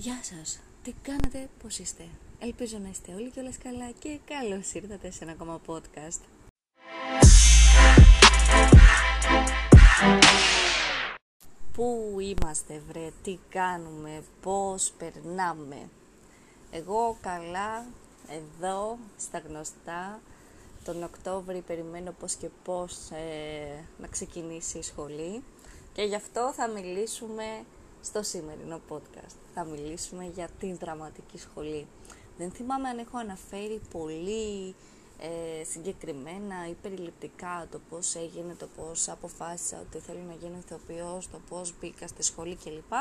Γεια σας, τι κάνετε, πώς είστε; Ελπίζω να είστε όλοι κιόλας καλά και καλώς ήρθατε σε ένα ακόμα podcast. Πού είμαστε βρε, τι κάνουμε, πώς περνάμε; Εγώ καλά, εδώ, στα γνωστά, τον Οκτώβρη περιμένω πώς και πώς ε, να ξεκινήσει η σχολή και γι' αυτό θα μιλήσουμε στο σημερινό podcast. Θα μιλήσουμε για την δραματική σχολή. Δεν θυμάμαι αν έχω αναφέρει πολύ ε, συγκεκριμένα ή περιληπτικά το πώς έγινε, το πώς αποφάσισα ότι θέλω να γίνω ηθοποιός, το πώς μπήκα στη σχολή κλπ.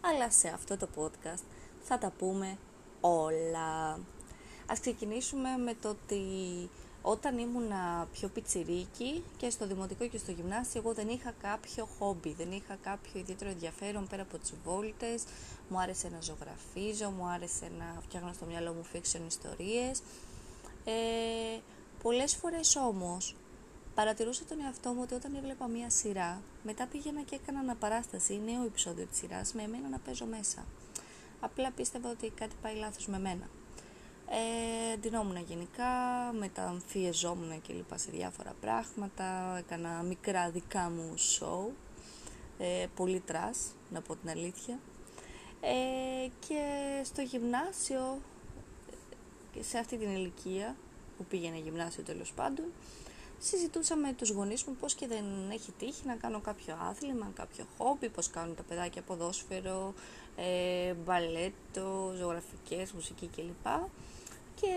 Αλλά σε αυτό το podcast θα τα πούμε όλα. Ας ξεκινήσουμε με το ότι όταν ήμουν πιο πιτσιρίκι και στο δημοτικό και στο γυμνάσιο εγώ δεν είχα κάποιο χόμπι, δεν είχα κάποιο ιδιαίτερο ενδιαφέρον πέρα από τις βόλτες, μου άρεσε να ζωγραφίζω, μου άρεσε να φτιάχνω στο μυαλό μου fiction ιστορίες. Ε, πολλές φορές όμως παρατηρούσα τον εαυτό μου ότι όταν έβλεπα μία σειρά, μετά πήγαινα και έκανα αναπαράσταση, νέο επεισόδιο της σειράς, με εμένα να παίζω μέσα. Απλά πίστευα ότι κάτι πάει λάθος με μένα. Ε, ντυνόμουν γενικά, μεταμφιεζόμουν και λοιπά σε διάφορα πράγματα, έκανα μικρά δικά μου show, ε, πολύ trash, να πω την αλήθεια. Ε, και στο γυμνάσιο, σε αυτή την ηλικία που πήγαινε γυμνάσιο τέλος πάντων, συζητούσα με τους γονείς μου πώς και δεν έχει τύχει να κάνω κάποιο άθλημα, κάποιο χόμπι, πώς κάνουν τα παιδάκια ποδόσφαιρο, ε, μπαλέτο, ζωγραφικές, μουσική κλπ και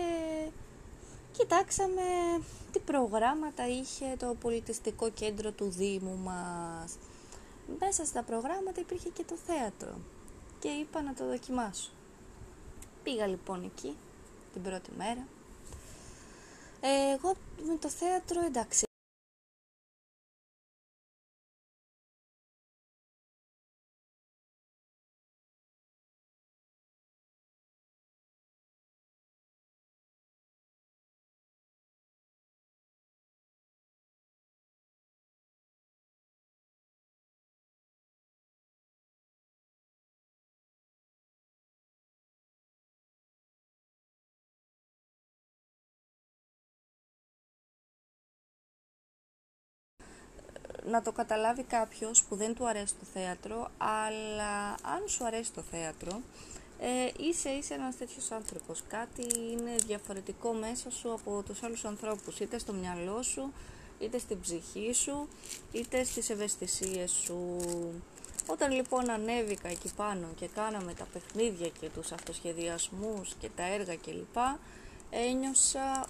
κοιτάξαμε τι προγράμματα είχε το πολιτιστικό κέντρο του Δήμου μας. Μέσα στα προγράμματα υπήρχε και το θέατρο και είπα να το δοκιμάσω. Πήγα λοιπόν εκεί την πρώτη μέρα. Ε, εγώ με το θέατρο εντάξει να το καταλάβει κάποιος που δεν του αρέσει το θέατρο, αλλά αν σου αρέσει το θέατρο, ε, είσαι, είσαι ένας τέτοιος άνθρωπος. Κάτι είναι διαφορετικό μέσα σου από τους άλλους ανθρώπους, είτε στο μυαλό σου, είτε στην ψυχή σου, είτε στις ευαισθησίες σου. Όταν λοιπόν ανέβηκα εκεί πάνω και κάναμε τα παιχνίδια και τους αυτοσχεδιασμούς και τα έργα κλπ, ένιωσα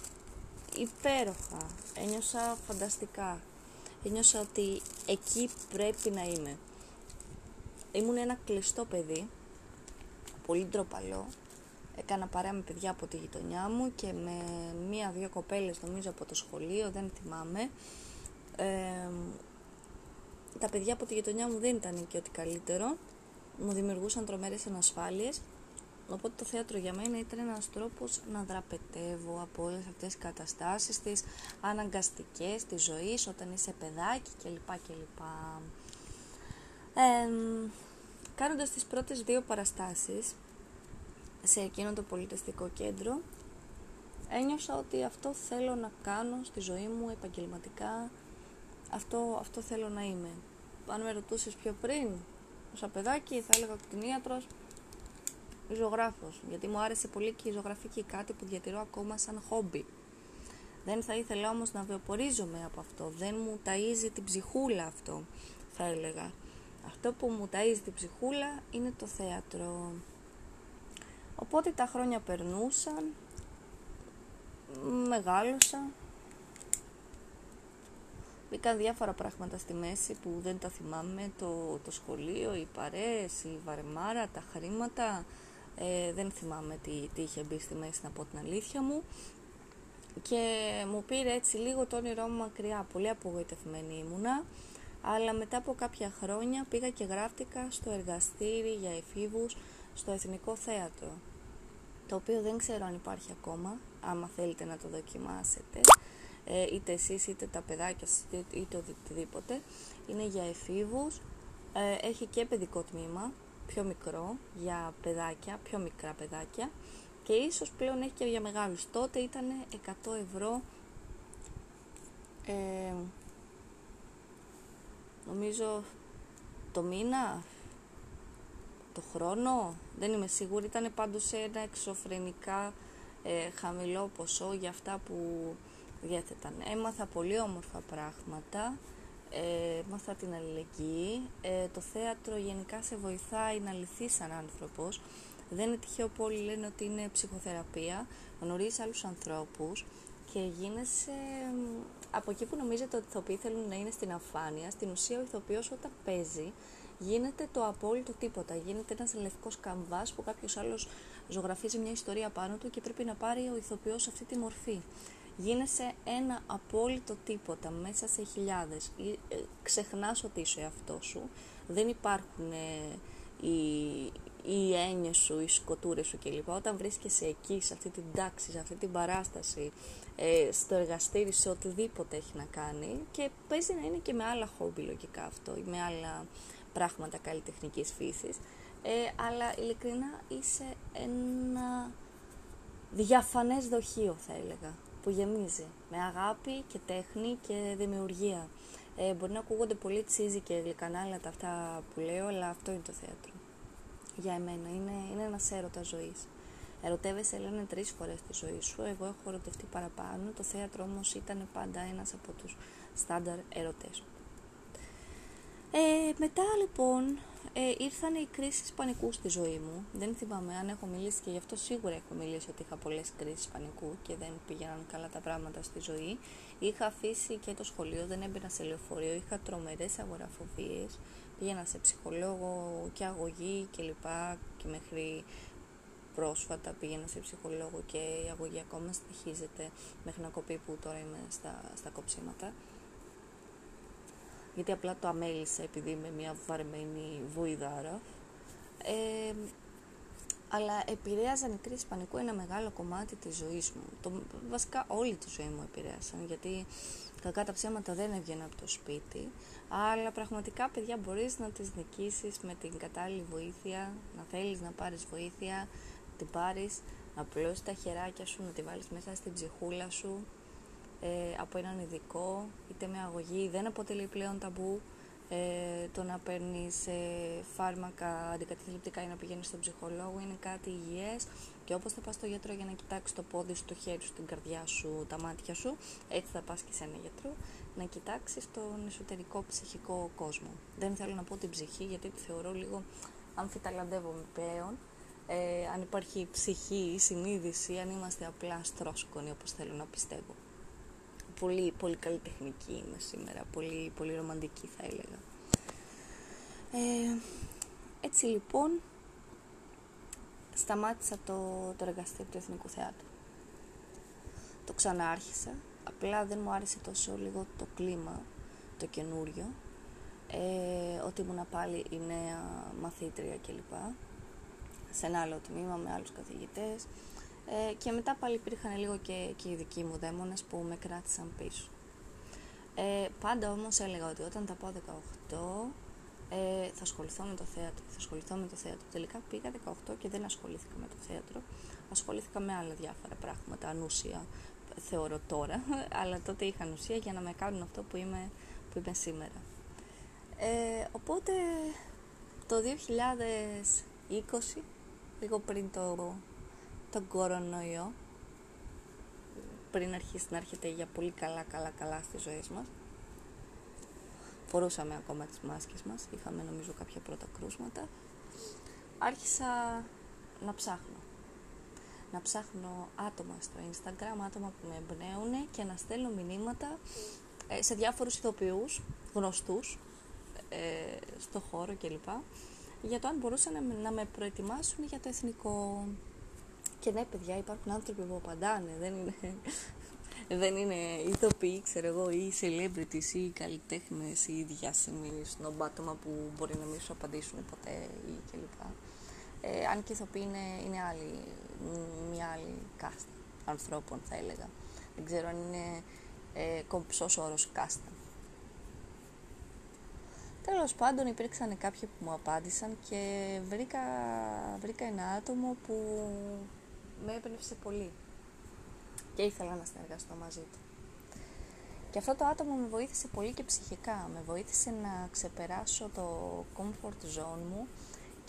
υπέροχα, ένιωσα φανταστικά ένιωσα ότι εκεί πρέπει να είμαι. Ήμουν ένα κλειστό παιδί, πολύ ντροπαλό. Έκανα παρέα με παιδιά από τη γειτονιά μου και με μία-δύο κοπέλες νομίζω από το σχολείο, δεν θυμάμαι. τα παιδιά από τη γειτονιά μου δεν ήταν και ό,τι καλύτερο. Μου δημιουργούσαν τρομέρες ανασφάλειες Οπότε το θέατρο για μένα ήταν ένας τρόπος να δραπετεύω από όλες αυτές τις καταστάσεις τις αναγκαστικές της ζωής όταν είσαι παιδάκι κλπ. κλπ. Ε, κάνοντας τις πρώτες δύο παραστάσεις σε εκείνο το πολιτιστικό κέντρο ένιωσα ότι αυτό θέλω να κάνω στη ζωή μου επαγγελματικά αυτό, αυτό θέλω να είμαι αν με ρωτούσες πιο πριν σαν παιδάκι θα έλεγα κτηνίατρος ζωγράφος, γιατί μου άρεσε πολύ και η ζωγραφική, κάτι που διατηρώ ακόμα σαν χόμπι. Δεν θα ήθελα όμως να βιοπορίζομαι από αυτό, δεν μου ταΐζει την ψυχούλα αυτό, θα έλεγα. Αυτό που μου ταΐζει την ψυχούλα είναι το θέατρο. Οπότε τα χρόνια περνούσαν, μεγάλωσα, Μπήκαν διάφορα πράγματα στη μέση που δεν τα θυμάμαι, το, το σχολείο, οι παρέες, η βαρεμάρα, τα χρήματα, ε, δεν θυμάμαι τι, τι είχε μπει στη μέση να πω την αλήθεια μου. Και μου πήρε έτσι λίγο το όνειρό μου μακριά, πολύ απογοητευμένη ήμουνα. Αλλά μετά από κάποια χρόνια πήγα και γράφτηκα στο εργαστήρι για εφήβους στο Εθνικό Θέατρο. Το οποίο δεν ξέρω αν υπάρχει ακόμα άμα θέλετε να το δοκιμάσετε. Ε, είτε εσείς είτε τα παιδάκια σας είτε οτιδήποτε. Είναι για εφήβους. Ε, έχει και παιδικό τμήμα πιο μικρό για παιδάκια, πιο μικρά παιδάκια και ίσως πλέον έχει και για μεγάλους. Τότε ήταν 100 ευρώ ε, νομίζω το μήνα, το χρόνο, δεν είμαι σίγουρη, ήταν πάντως ένα εξωφρενικά ε, χαμηλό ποσό για αυτά που διέθεταν. Έμαθα πολύ όμορφα πράγματα, ε, έμαθα την αλληλεγγύη, ε, το θέατρο γενικά σε βοηθάει να λυθεί σαν άνθρωπος, δεν είναι τυχαίο που όλοι λένε ότι είναι ψυχοθεραπεία, γνωρίζει άλλους ανθρώπους και γίνεσαι από εκεί που νομίζετε ότι οι ηθοποιοί θέλουν να είναι στην αφάνεια, στην ουσία ο ηθοποιός όταν παίζει γίνεται το απόλυτο τίποτα. Γίνεται ένας λευκός καμβάς που κάποιος άλλος ζωγραφίζει μια ιστορία πάνω του και πρέπει να πάρει ο ηθοποιός αυτή τη μορφή. Γίνεσαι ένα απόλυτο τίποτα μέσα σε χιλιάδες. Ε, ξεχνάς ότι είσαι εαυτός σου. Δεν υπάρχουν ε, οι, οι έννοιες σου, οι σκοτούρες σου κλπ. Όταν βρίσκεσαι εκεί, σε αυτή την τάξη, σε αυτή την παράσταση, ε, στο εργαστήρι, σε οτιδήποτε έχει να κάνει και παίζει να είναι και με άλλα χόμπι λογικά αυτό ή με άλλα πράγματα καλλιτεχνικής φύσης, ε, αλλά ειλικρινά είσαι ένα διαφανές δοχείο θα έλεγα, που γεμίζει με αγάπη και τέχνη και δημιουργία. Ε, μπορεί να ακούγονται πολύ τσίζι και γλυκανάλατα αυτά που λέω, αλλά αυτό είναι το θέατρο. Για εμένα είναι, είναι ένας έρωτας ζωής. Ερωτεύεσαι, λένε, τρεις φορές τη ζωή σου. Εγώ έχω ερωτευτεί παραπάνω. Το θέατρο όμως ήταν πάντα ένας από τους στάνταρ ερωτές ε, μετά λοιπόν ε, ήρθαν οι κρίσεις πανικού στη ζωή μου. Δεν θυμάμαι αν έχω μιλήσει και γι' αυτό σίγουρα έχω μιλήσει ότι είχα πολλές κρίσεις πανικού και δεν πήγαιναν καλά τα πράγματα στη ζωή. Είχα αφήσει και το σχολείο, δεν έμπαινα σε λεωφορείο, είχα τρομερές αγοραφοβίες. Πήγαινα σε ψυχολόγο και αγωγή και λοιπά και μέχρι πρόσφατα πήγαινα σε ψυχολόγο και η αγωγή ακόμα συνεχίζεται μέχρι να κοπεί που τώρα είμαι στα, στα κοψίματα γιατί απλά το αμέλησα επειδή είμαι μια βαρεμένη βοηδάρα. Ε, αλλά επηρέαζαν οι κρίση πανικού ένα μεγάλο κομμάτι της ζωής μου. Το, βασικά όλη τη ζωή μου επηρέασαν, γιατί κακά τα ψέματα δεν έβγαινα από το σπίτι, αλλά πραγματικά παιδιά μπορείς να τις νικήσεις με την κατάλληλη βοήθεια, να θέλεις να πάρεις βοήθεια, να την πάρεις, να πλώσεις τα χεράκια σου, να τη βάλεις μέσα στην ψυχούλα σου, ε, από έναν ειδικό, είτε με αγωγή, δεν αποτελεί πλέον ταμπού ε, το να παίρνεις ε, φάρμακα αντικαταθλιπτικά ή να πηγαίνεις στον ψυχολόγο είναι κάτι υγιές και όπως θα πας στο γιατρό για να κοιτάξεις το πόδι σου, το χέρι σου, την καρδιά σου, τα μάτια σου, έτσι θα πας και σε ένα γιατρό να κοιτάξεις τον εσωτερικό ψυχικό κόσμο. Δεν θέλω να πω την ψυχή γιατί τη θεωρώ λίγο αμφιταλαντεύομαι πλέον. Ε, αν υπάρχει ψυχή ή συνείδηση, αν είμαστε απλά στρόσκονοι όπως θέλω να πιστεύω πολύ, πολύ καλλιτεχνική είμαι σήμερα, πολύ, πολύ ρομαντική θα έλεγα. Ε, έτσι λοιπόν, σταμάτησα το, το εργαστήριο του Εθνικού Θεάτρου. Το ξανάρχισα, απλά δεν μου άρεσε τόσο λίγο το κλίμα, το καινούριο, ε, ότι ήμουν πάλι η νέα μαθήτρια κλπ. Σε ένα άλλο τμήμα με άλλους καθηγητές, ε, και μετά πάλι υπήρχαν λίγο και, και οι δικοί μου δαίμονες που με κράτησαν πίσω. Ε, πάντα όμως έλεγα ότι όταν τα πάω 18 ε, θα ασχοληθώ με το θέατρο, θα ασχοληθώ με το θέατρο. Τελικά πήγα 18 και δεν ασχολήθηκα με το θέατρο, ασχολήθηκα με άλλα διάφορα πράγματα, ανούσια θεωρώ τώρα, αλλά τότε είχα ουσία για να με κάνουν αυτό που είμαι, που είμαι σήμερα. Ε, οπότε το 2020, λίγο πριν το τον κορονοϊό πριν αρχίσει να έρχεται για πολύ καλά καλά καλά στη ζωή μας φορούσαμε ακόμα τις μάσκες μας είχαμε νομίζω κάποια πρώτα κρούσματα άρχισα να ψάχνω να ψάχνω άτομα στο Instagram, άτομα που με εμπνέουν και να στέλνω μηνύματα ε, σε διάφορους ηθοποιούς γνωστούς ε, στο χώρο κλπ. Για το αν μπορούσαν να με προετοιμάσουν για το εθνικό και ναι, παιδιά, υπάρχουν άνθρωποι που απαντάνε. Δεν είναι, δεν είναι ηθοποιοί, ξέρω εγώ, ή celebrities ή καλλιτέχνες ή διάσημοι σνομπάτομα που μπορεί να μην σου απαντήσουν ποτέ ή κλπ. Ε, αν και ηθοποιοί είναι, είναι άλλη, μια άλλη κάστα ανθρώπων, θα έλεγα. Δεν ξέρω αν είναι ε, κομψός όρος κάστα. Τέλος πάντων υπήρξαν κάποιοι που μου απάντησαν και βρήκα, βρήκα ένα άτομο που με έπνευσε πολύ και ήθελα να συνεργαστώ μαζί του. Και αυτό το άτομο με βοήθησε πολύ και ψυχικά. Με βοήθησε να ξεπεράσω το comfort zone μου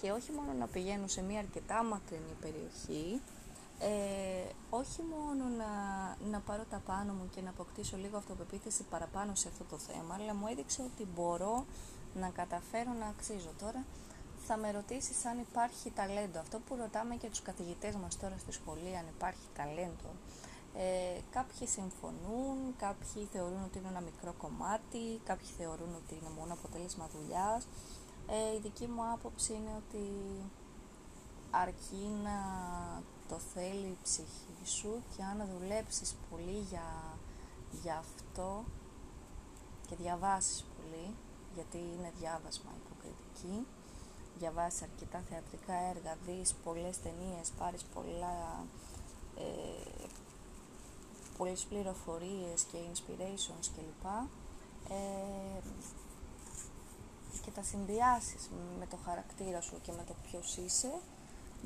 και όχι μόνο να πηγαίνω σε μια αρκετά μακρινή περιοχή, ε, όχι μόνο να, να πάρω τα πάνω μου και να αποκτήσω λίγο αυτοπεποίθηση παραπάνω σε αυτό το θέμα, αλλά μου έδειξε ότι μπορώ να καταφέρω να αξίζω. Τώρα θα με ρωτήσεις αν υπάρχει ταλέντο. Αυτό που ρωτάμε και τους καθηγητές μας τώρα στη σχολή, αν υπάρχει ταλέντο. Ε, κάποιοι συμφωνούν, κάποιοι θεωρούν ότι είναι ένα μικρό κομμάτι, κάποιοι θεωρούν ότι είναι μόνο αποτέλεσμα δουλειάς. Ε, η δική μου άποψη είναι ότι αρκεί να το θέλει η ψυχή σου και αν δουλέψεις πολύ για, για αυτό και διαβάσεις πολύ, γιατί είναι διάβασμα υποκριτική, διαβάσεις αρκετά θεατρικά έργα, δεις πολλές ταινίες, πάρεις πολλά, ε, πολλές πληροφορίες και inspirations κλπ. Ε, και τα συνδυάσεις με το χαρακτήρα σου και με το ποιος είσαι,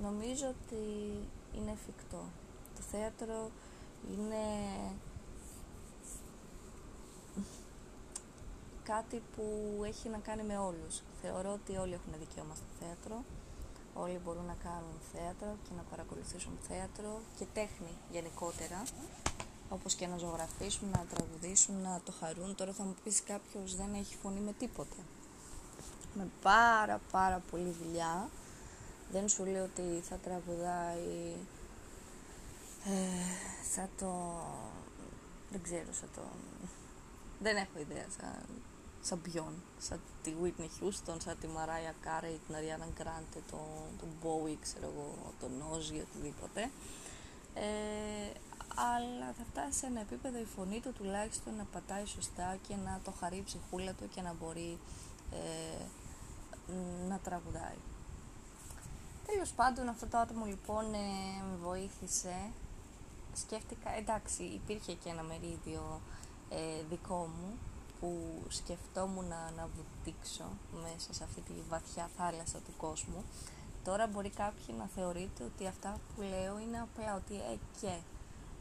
νομίζω ότι είναι εφικτό. Το θέατρο είναι κάτι που έχει να κάνει με όλους. Θεωρώ ότι όλοι έχουν δικαίωμα στο θέατρο, όλοι μπορούν να κάνουν θέατρο και να παρακολουθήσουν θέατρο και τέχνη γενικότερα, όπως και να ζωγραφίσουν, να τραγουδήσουν, να το χαρούν. Τώρα θα μου πεις κάποιος δεν έχει φωνή με τίποτα. Με πάρα πάρα πολύ δουλειά δεν σου λέω ότι θα τραγουδάει ε, σαν το... δεν ξέρω, σαν το... Δεν έχω ιδέα, σαν, σαν ποιον. Σαν τη Whitney Houston, σαν τη Mariah Carey, την Ariana Grande, τον το Bowie, ξέρω εγώ, τον Ozzy, οτιδήποτε. Ε, αλλά θα φτάσει σε ένα επίπεδο η φωνή του τουλάχιστον να πατάει σωστά και να το χαρεί η ψυχούλα του και να μπορεί ε, να τραγουδάει. Τέλος πάντων αυτό το άτομο λοιπόν ε, με βοήθησε. Σκέφτηκα, εντάξει υπήρχε και ένα μερίδιο ε, δικό μου που σκεφτόμουν να, να βουτήξω μέσα σε αυτή τη βαθιά θάλασσα του κόσμου. Τώρα μπορεί κάποιοι να θεωρείτε ότι αυτά που λέω είναι απλά ότι ε, και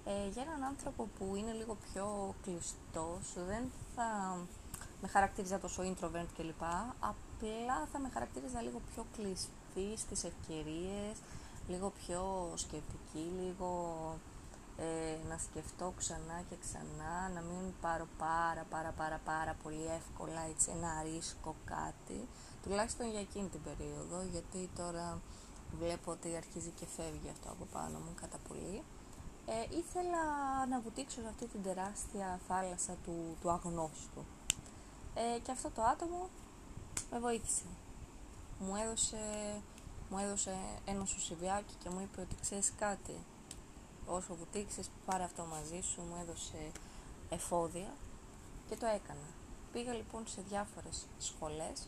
ε, για έναν άνθρωπο που είναι λίγο πιο κλειστός δεν θα με χαρακτήριζα τόσο introvert κλπ. Απλά θα με χαρακτήριζα λίγο πιο κλειστό στις ευκαιρίες, λίγο πιο σκεπτική, λίγο ε, να σκεφτώ ξανά και ξανά, να μην πάρω πάρα πάρα πάρα πάρα πολύ εύκολα έτσι ένα ρίσκο κάτι, τουλάχιστον για εκείνη την περίοδο, γιατί τώρα βλέπω ότι αρχίζει και φεύγει αυτό από πάνω μου κατά πολύ. Ε, ήθελα να βουτήξω σε αυτή την τεράστια θάλασσα του, του αγνώστου. Ε, και αυτό το άτομο με βοήθησε μου έδωσε, μου έδωσε ένα σουσιβιάκι και μου είπε ότι ξέρεις κάτι. Όσο βουτήξεις πάρε αυτό μαζί σου, μου έδωσε εφόδια και το έκανα. Πήγα λοιπόν σε διάφορες σχολές.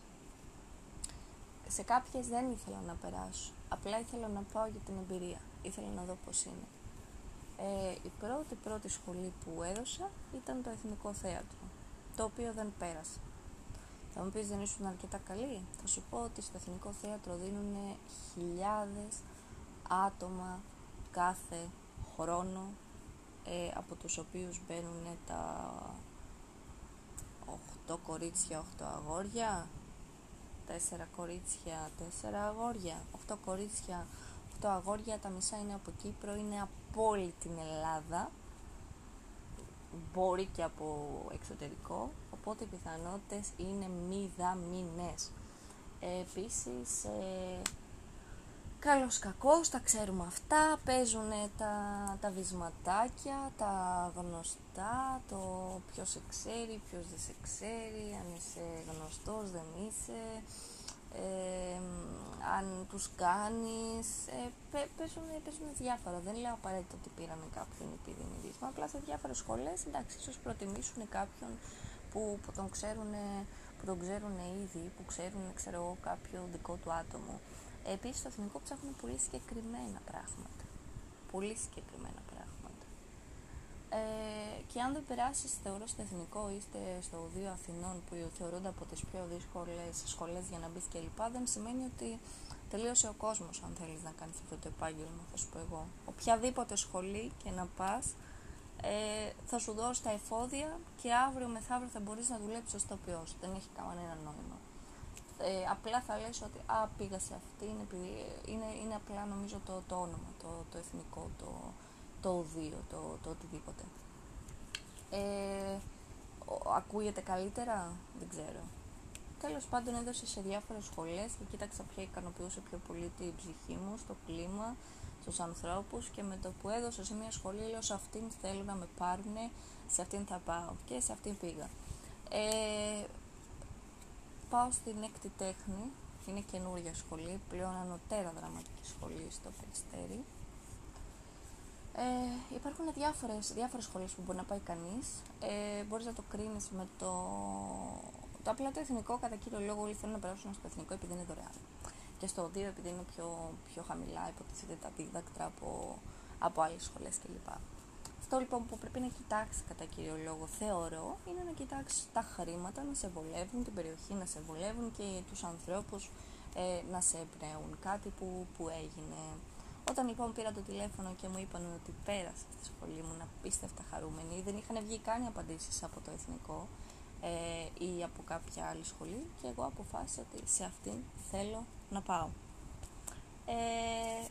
Σε κάποιες δεν ήθελα να περάσω. Απλά ήθελα να πάω για την εμπειρία. Ήθελα να δω πώς είναι. Ε, η πρώτη πρώτη σχολή που έδωσα ήταν το Εθνικό Θέατρο, το οποίο δεν πέρασα. Θα μου πεις δεν ήσουν αρκετά καλή; Θα σου πω ότι στο Εθνικό Θέατρο δίνουν χιλιάδες άτομα κάθε χρόνο ε, από τους οποίους μπαίνουν τα 8 κορίτσια, 8 αγόρια 4 κορίτσια, 4 αγόρια 8 κορίτσια, 8 αγόρια τα μισά είναι από Κύπρο, είναι από όλη την Ελλάδα μπορεί και από εξωτερικό, οπότε οι πιθανότητες είναι μηδαμινές. Ε, επίσης, ε, καλός κακός, τα ξέρουμε αυτά, παίζουν τα, τα βυσματάκια, τα γνωστά, το ποιος σε ξέρει, ποιος δεν σε ξέρει, αν είσαι γνωστός, δεν είσαι, ε, αν τους κάνεις, ε, παίζουν, παίζουν διάφορα. Δεν λέω απαραίτητα ότι πήραμε κάποιον επειδή είναι δύσμα, απλά σε διάφορες σχολές, εντάξει, ίσως προτιμήσουν κάποιον που, που, τον ξέρουν, που τον ξέρουν ήδη, που ξέρουν, ξέρω εγώ, κάποιο δικό του άτομο. Επίσης, στο εθνικό ψάχνουν πολύ συγκεκριμένα πράγματα. Πολύ συγκεκριμένα πράγματα. Ε, και αν δεν περάσεις, θεωρώ στο εθνικό ή στο Οδείο Αθηνών που θεωρούνται από τις πιο δύσκολες σχολές για να μπεις κλπ., δεν σημαίνει ότι τελείωσε ο κόσμος αν θέλεις να κάνεις αυτό το επάγγελμα, θα σου πω εγώ. Οποιαδήποτε σχολή και να πας, ε, θα σου δώσει τα εφόδια και αύριο μεθαύριο θα μπορείς να δουλέψεις ως τοπιός. Δεν έχει κανένα νόημα. Ε, απλά θα λες ότι α, πήγα σε αυτή, είναι, είναι, είναι απλά νομίζω το, το όνομα, το, το εθνικό, το, το οδείο, το, το οτιδήποτε. Ε, ακούγεται καλύτερα, δεν ξέρω. Τέλος πάντων έδωσε σε διάφορες σχολές και κοίταξα ποια ικανοποιούσε πιο πολύ την ψυχή μου, στο κλίμα, στους ανθρώπους και με το που έδωσα σε μια σχολή λέω σε αυτήν θέλω να με πάρουν, σε αυτήν θα πάω και σε αυτήν πήγα. Ε, πάω στην έκτη τέχνη, είναι καινούργια σχολή, πλέον ανωτέρα δραματική σχολή στο Περιστέρι. Ε, υπάρχουν διάφορες, διάφορες σχολές που μπορεί να πάει κανείς. Ε, μπορείς να το κρίνεις με το... Το απλά το εθνικό κατά κύριο λόγο όλοι θέλουν να περάσουν στο εθνικό επειδή είναι δωρεάν. Και στο οδείο επειδή είναι πιο, πιο χαμηλά, υποτίθεται τα δίδακτρα από, από άλλες σχολές κλπ. Αυτό λοιπόν που πρέπει να κοιτάξει κατά κύριο λόγο, θεωρώ, είναι να κοιτάξεις τα χρήματα να σε βολεύουν, την περιοχή να σε βολεύουν και τους ανθρώπους ε, να σε εμπνέουν. Κάτι που, που έγινε. Όταν λοιπόν πήρα το τηλέφωνο και μου είπαν ότι πέρασα στη σχολή μου, απίστευτα χαρούμενη, δεν είχαν βγει καν απαντήσεις από το εθνικό ε, ή από κάποια άλλη σχολή και εγώ αποφάσισα ότι σε αυτήν θέλω να πάω. Ε,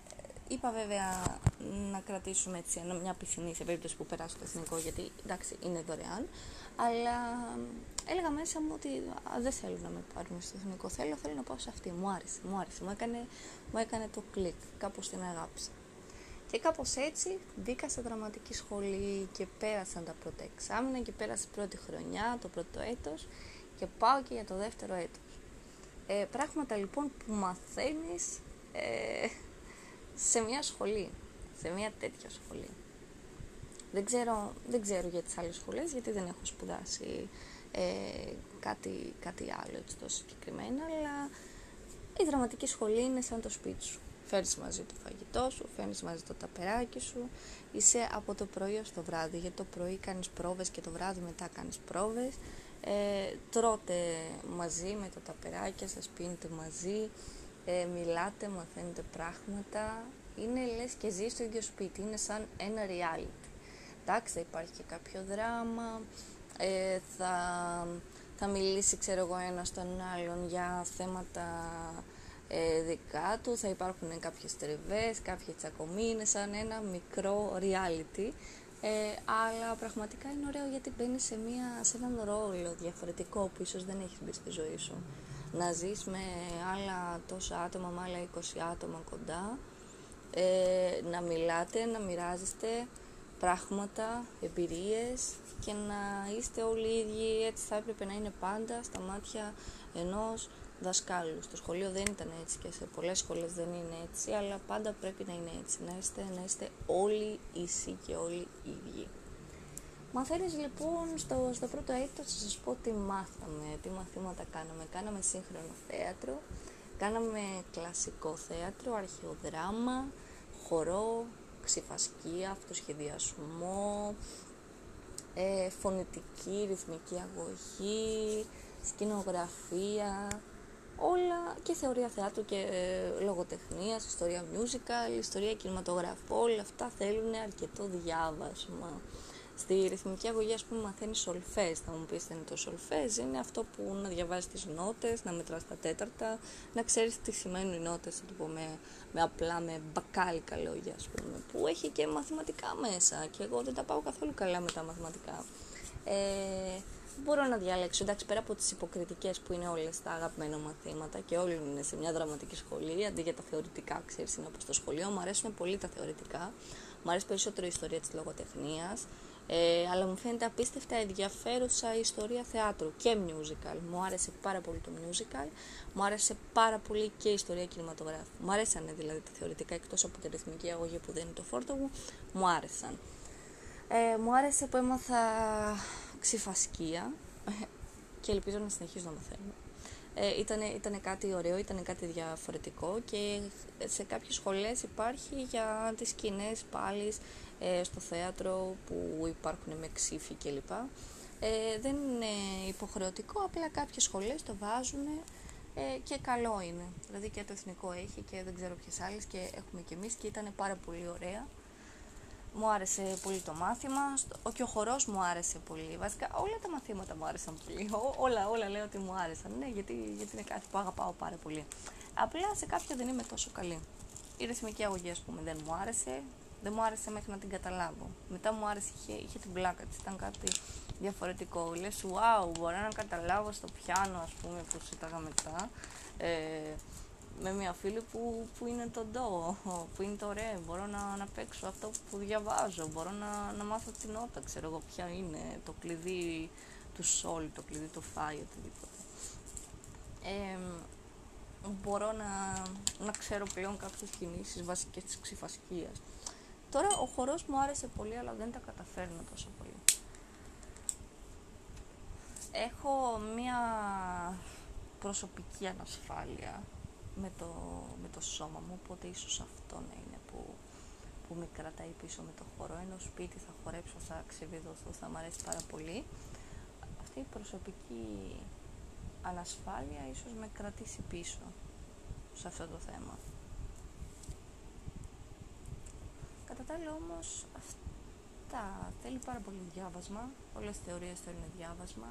Είπα βέβαια να κρατήσουμε έτσι μια πισινή σε περίπτωση που περάσω το εθνικό, γιατί εντάξει είναι δωρεάν. Αλλά έλεγα μέσα μου ότι δεν θέλω να με πάρουν στο εθνικό. Θέλω, θέλω να πάω σε αυτή. Μου άρεσε, μου άρεσε. Μου έκανε, μου έκανε το κλικ. Κάπως την αγάπησα. Και κάπως έτσι μπήκα σε δραματική σχολή και πέρασαν τα πρώτα εξάμεινα και πέρασε η πρώτη χρονιά, το πρώτο έτος και πάω και για το δεύτερο έτος. Ε, πράγματα λοιπόν που μαθαίνεις ε, σε μια σχολή, σε μια τέτοια σχολή. Δεν ξέρω, δεν ξέρω για τις άλλες σχολές, γιατί δεν έχω σπουδάσει ε, κάτι, κάτι άλλο έτσι τόσο συγκεκριμένα, αλλά η δραματική σχολή είναι σαν το σπίτι σου. Φέρνεις μαζί το φαγητό σου, φέρνεις μαζί το ταπεράκι σου, είσαι από το πρωί ως το βράδυ, γιατί το πρωί κάνεις πρόβες και το βράδυ μετά κάνεις πρόβες, ε, τρώτε μαζί με το ταπεράκι σας, πίνετε μαζί, ε, μιλάτε, μαθαίνετε πράγματα, είναι λες και ζει στο ίδιο σπίτι, είναι σαν ένα reality. Εντάξει, θα υπάρχει και κάποιο δράμα, ε, θα, θα μιλήσει ξέρω εγώ ένας στον άλλον για θέματα ε, δικά του, θα υπάρχουν κάποιες τριβές, κάποια τσακωμοί, είναι σαν ένα μικρό reality. Ε, αλλά πραγματικά είναι ωραίο γιατί μπαίνει σε, μια, σε έναν ρόλο διαφορετικό που ίσως δεν έχεις μπει στη ζωή σου να ζεις με άλλα τόσα άτομα, με άλλα 20 άτομα κοντά, ε, να μιλάτε, να μοιράζεστε πράγματα, εμπειρίες και να είστε όλοι οι ίδιοι, έτσι θα έπρεπε να είναι πάντα στα μάτια ενός δασκάλου. Στο σχολείο δεν ήταν έτσι και σε πολλές σχολές δεν είναι έτσι, αλλά πάντα πρέπει να είναι έτσι, να είστε, να είστε όλοι ίσοι και όλοι ίδιοι. Μαθαίνεις λοιπόν στο, στο πρώτο έτος, θα σας πω τι μάθαμε, τι μαθήματα κάναμε. Κάναμε σύγχρονο θέατρο, κάναμε κλασικό θέατρο, αρχαιοδράμα, χορό, ξυφασκία, αυτοσχεδιασμό, ε, φωνητική, ρυθμική αγωγή, σκηνογραφία, όλα και θεωρία θεάτρου και ε, λογοτεχνίας, ιστορία musical, ιστορία κινηματογραφού, όλα αυτά θέλουν αρκετό διάβασμα. Στη ρυθμική αγωγή, ας πούμε, μαθαίνεις σολφές. Θα μου πεις τι είναι το σολφές. Είναι αυτό που να διαβάζεις τις νότες, να μετράς τα τέταρτα, να ξέρεις τι σημαίνουν οι νότες, θα το πω με, με απλά, με μπακάλικα λόγια, ας πούμε. Που έχει και μαθηματικά μέσα. Και εγώ δεν τα πάω καθόλου καλά με τα μαθηματικά. Ε, μπορώ να διαλέξω. Εντάξει, πέρα από τις υποκριτικές που είναι όλες τα αγαπημένα μαθήματα και όλοι είναι σε μια δραματική σχολή, αντί για τα θεωρητικά, ξέρεις, είναι όπω το σχολείο, μου αρέσουν πολύ τα θεωρητικά. Μου αρέσει περισσότερο η ιστορία της λογοτεχνίας. Ε, αλλά μου φαίνεται απίστευτα ενδιαφέρουσα η ιστορία θεάτρου και musical. Μου άρεσε πάρα πολύ το musical, μου άρεσε πάρα πολύ και η ιστορία κινηματογράφου. Μου άρεσαν δηλαδή τα θεωρητικά εκτός από τη ρυθμική αγωγή που δεν είναι το φόρτο μου, μου άρεσαν. Ε, μου άρεσε που έμαθα ξυφασκία και ελπίζω να συνεχίσω να μαθαίνω. Ε, ήτανε, ήτανε κάτι ωραίο, ήταν κάτι διαφορετικό και σε κάποιες σχολές υπάρχει για τις σκηνές πάλι ε, στο θέατρο που υπάρχουν με ξύφη κλπ. Ε, δεν είναι υποχρεωτικό, απλά κάποιες σχολές το βάζουν ε, και καλό είναι. Δηλαδή και το εθνικό έχει και δεν ξέρω ποιες άλλες και έχουμε και εμείς και ήταν πάρα πολύ ωραία. Μου άρεσε πολύ το μάθημα, ο και ο χορός μου άρεσε πολύ. Βασικά όλα τα μαθήματα μου άρεσαν πολύ. όλα, όλα λέω ότι μου άρεσαν, ναι, γιατί, γιατί είναι κάτι που αγαπάω πάρα πολύ. Απλά σε κάποια δεν είμαι τόσο καλή. Η ρυθμική αγωγή, ας πούμε, δεν μου άρεσε. Δεν μου άρεσε μέχρι να την καταλάβω. Μετά μου άρεσε, είχε, είχε την πλάκα της. Ήταν κάτι διαφορετικό. Λες, wow, μπορώ να καταλάβω στο πιάνο, ας πούμε, που ζήταγα μετά. Ε, με μια φίλη που, που είναι το ντο, που είναι το ρε, μπορώ να, να παίξω αυτό που διαβάζω, μπορώ να, να μάθω την νότα, ξέρω εγώ ποια είναι, το κλειδί του σόλ, το κλειδί του φάι, οτιδήποτε. Ε, μπορώ να, να ξέρω πλέον κάποιες κινήσεις βασικές της ξυφασκίας. Τώρα ο χορός μου άρεσε πολύ, αλλά δεν τα καταφέρνω τόσο πολύ. Έχω μία προσωπική ανασφάλεια με το, με το σώμα μου, οπότε ίσως αυτό να είναι που, που με κρατάει πίσω με το χορό, ενώ σπίτι θα χορέψω, θα ξεβιδωθώ, θα μου αρέσει πάρα πολύ. Αυτή η προσωπική ανασφάλεια ίσως με κρατήσει πίσω σε αυτό το θέμα. Κατά τα άλλα όμως αυτά θέλει πάρα πολύ διάβασμα, όλες τις θεωρίες θέλουν διάβασμα.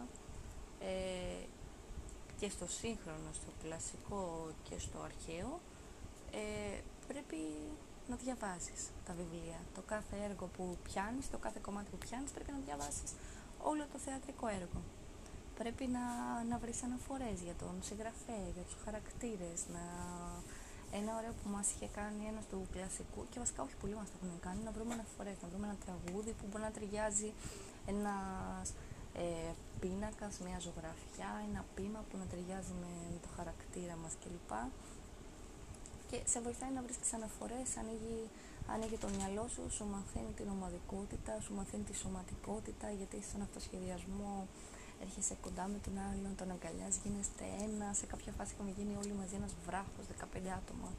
Ε, και στο σύγχρονο, στο κλασικό και στο αρχαίο ε, πρέπει να διαβάσεις τα βιβλία. Το κάθε έργο που πιάνεις, το κάθε κομμάτι που πιάνεις πρέπει να διαβάσεις όλο το θεατρικό έργο. Πρέπει να, να βρεις αναφορές για τον συγγραφέα, για τους χαρακτήρες, να... Ένα ωραίο που μας είχε κάνει ένας του κλασικού και βασικά όχι πολλοί μας το έχουν κάνει, να βρούμε αναφορές, να βρούμε ένα τραγούδι που μπορεί να ταιριάζει ένας ε, πίνακας, μια ζωγραφιά, ένα πείμα που να ταιριάζει με, με το χαρακτήρα μας κλπ. Και σε βοηθάει να βρεις τις αναφορές, ανοίγει, ανοίγει το μυαλό σου, σου μαθαίνει την ομαδικότητα, σου μαθαίνει τη σωματικότητα, γιατί στον αυτοσχεδιασμό έρχεσαι κοντά με τον άλλον, τον αγκαλιάζει, γίνεστε ένα. Σε κάποια φάση είχαμε γίνει όλοι μαζί ένας βράχος, 15 άτομα.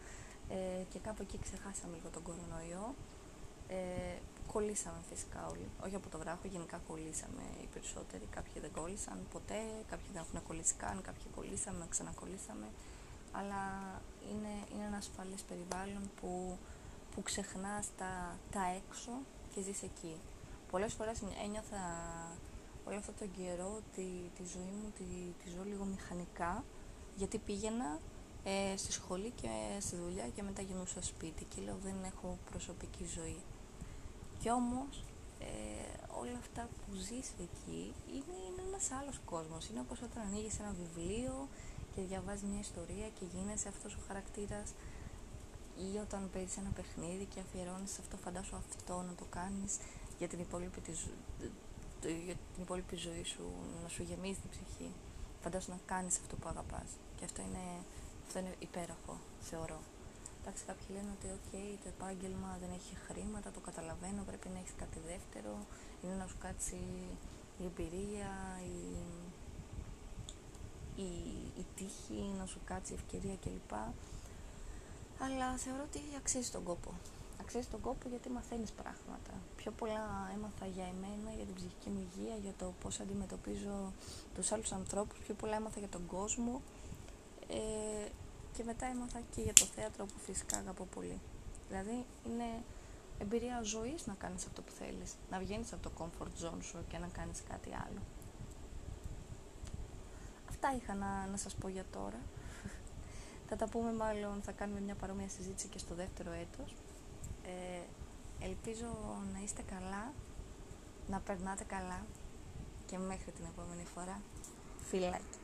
Ε, και κάπου εκεί ξεχάσαμε λίγο τον κορονοϊό. Ε, κολλήσαμε φυσικά όλοι. Όχι από το βράχο, γενικά κολλήσαμε οι περισσότεροι. Κάποιοι δεν κόλλησαν ποτέ, κάποιοι δεν έχουν κολλήσει καν, κάποιοι κολλήσαμε, ξανακολλήσαμε. Αλλά είναι, είναι ένα ασφαλές περιβάλλον που, που ξεχνάς τα, τα έξω και ζεις εκεί. Πολλές φορές ένιωθα όλο αυτόν τον καιρό τη, τη ζωή μου τη, τη ζω λίγο μηχανικά γιατί πήγαινα ε, στη σχολή και στη δουλειά και μετά γινούσα σπίτι και λέω δεν έχω προσωπική ζωή. Κι όμως ε, όλα αυτά που ζεις εκεί είναι, είναι ένας άλλος κόσμος. Είναι όπως όταν ανοίγεις ένα βιβλίο και διαβάζεις μια ιστορία και γίνεσαι αυτός ο χαρακτήρας ή όταν παίζεις ένα παιχνίδι και αφιερώνεις αυτό, φαντάσου αυτό να το κάνεις για την υπόλοιπη τη, για την υπόλοιπη ζωή σου, να σου γεμίζει την ψυχή. Φαντάσου να κάνεις αυτό που αγαπάς. Και αυτό είναι, αυτό είναι υπέροχο, θεωρώ. Εντάξει, κάποιοι λένε ότι okay, το επάγγελμα δεν έχει χρήματα, το καταλαβαίνω, πρέπει να έχεις κάτι δεύτερο, είναι να σου κάτσει η εμπειρία, η, η, η τύχη, να σου κάτσει η ευκαιρία κλπ. Αλλά θεωρώ ότι αξίζει τον κόπο αξίζει τον κόπο γιατί μαθαίνεις πράγματα. Πιο πολλά έμαθα για εμένα, για την ψυχική μου υγεία, για το πώς αντιμετωπίζω τους άλλους ανθρώπους, πιο πολλά έμαθα για τον κόσμο ε, και μετά έμαθα και για το θέατρο που φυσικά αγαπώ πολύ. Δηλαδή είναι εμπειρία ζωής να κάνεις αυτό που θέλεις, να βγαίνεις από το comfort zone σου και να κάνεις κάτι άλλο. Αυτά είχα να, να σας πω για τώρα. θα τα πούμε μάλλον, θα κάνουμε μια παρόμοια συζήτηση και στο δεύτερο έτος. Ε, ελπίζω να είστε καλά, να περνάτε καλά και μέχρι την επόμενη φορά. Φιλάκια.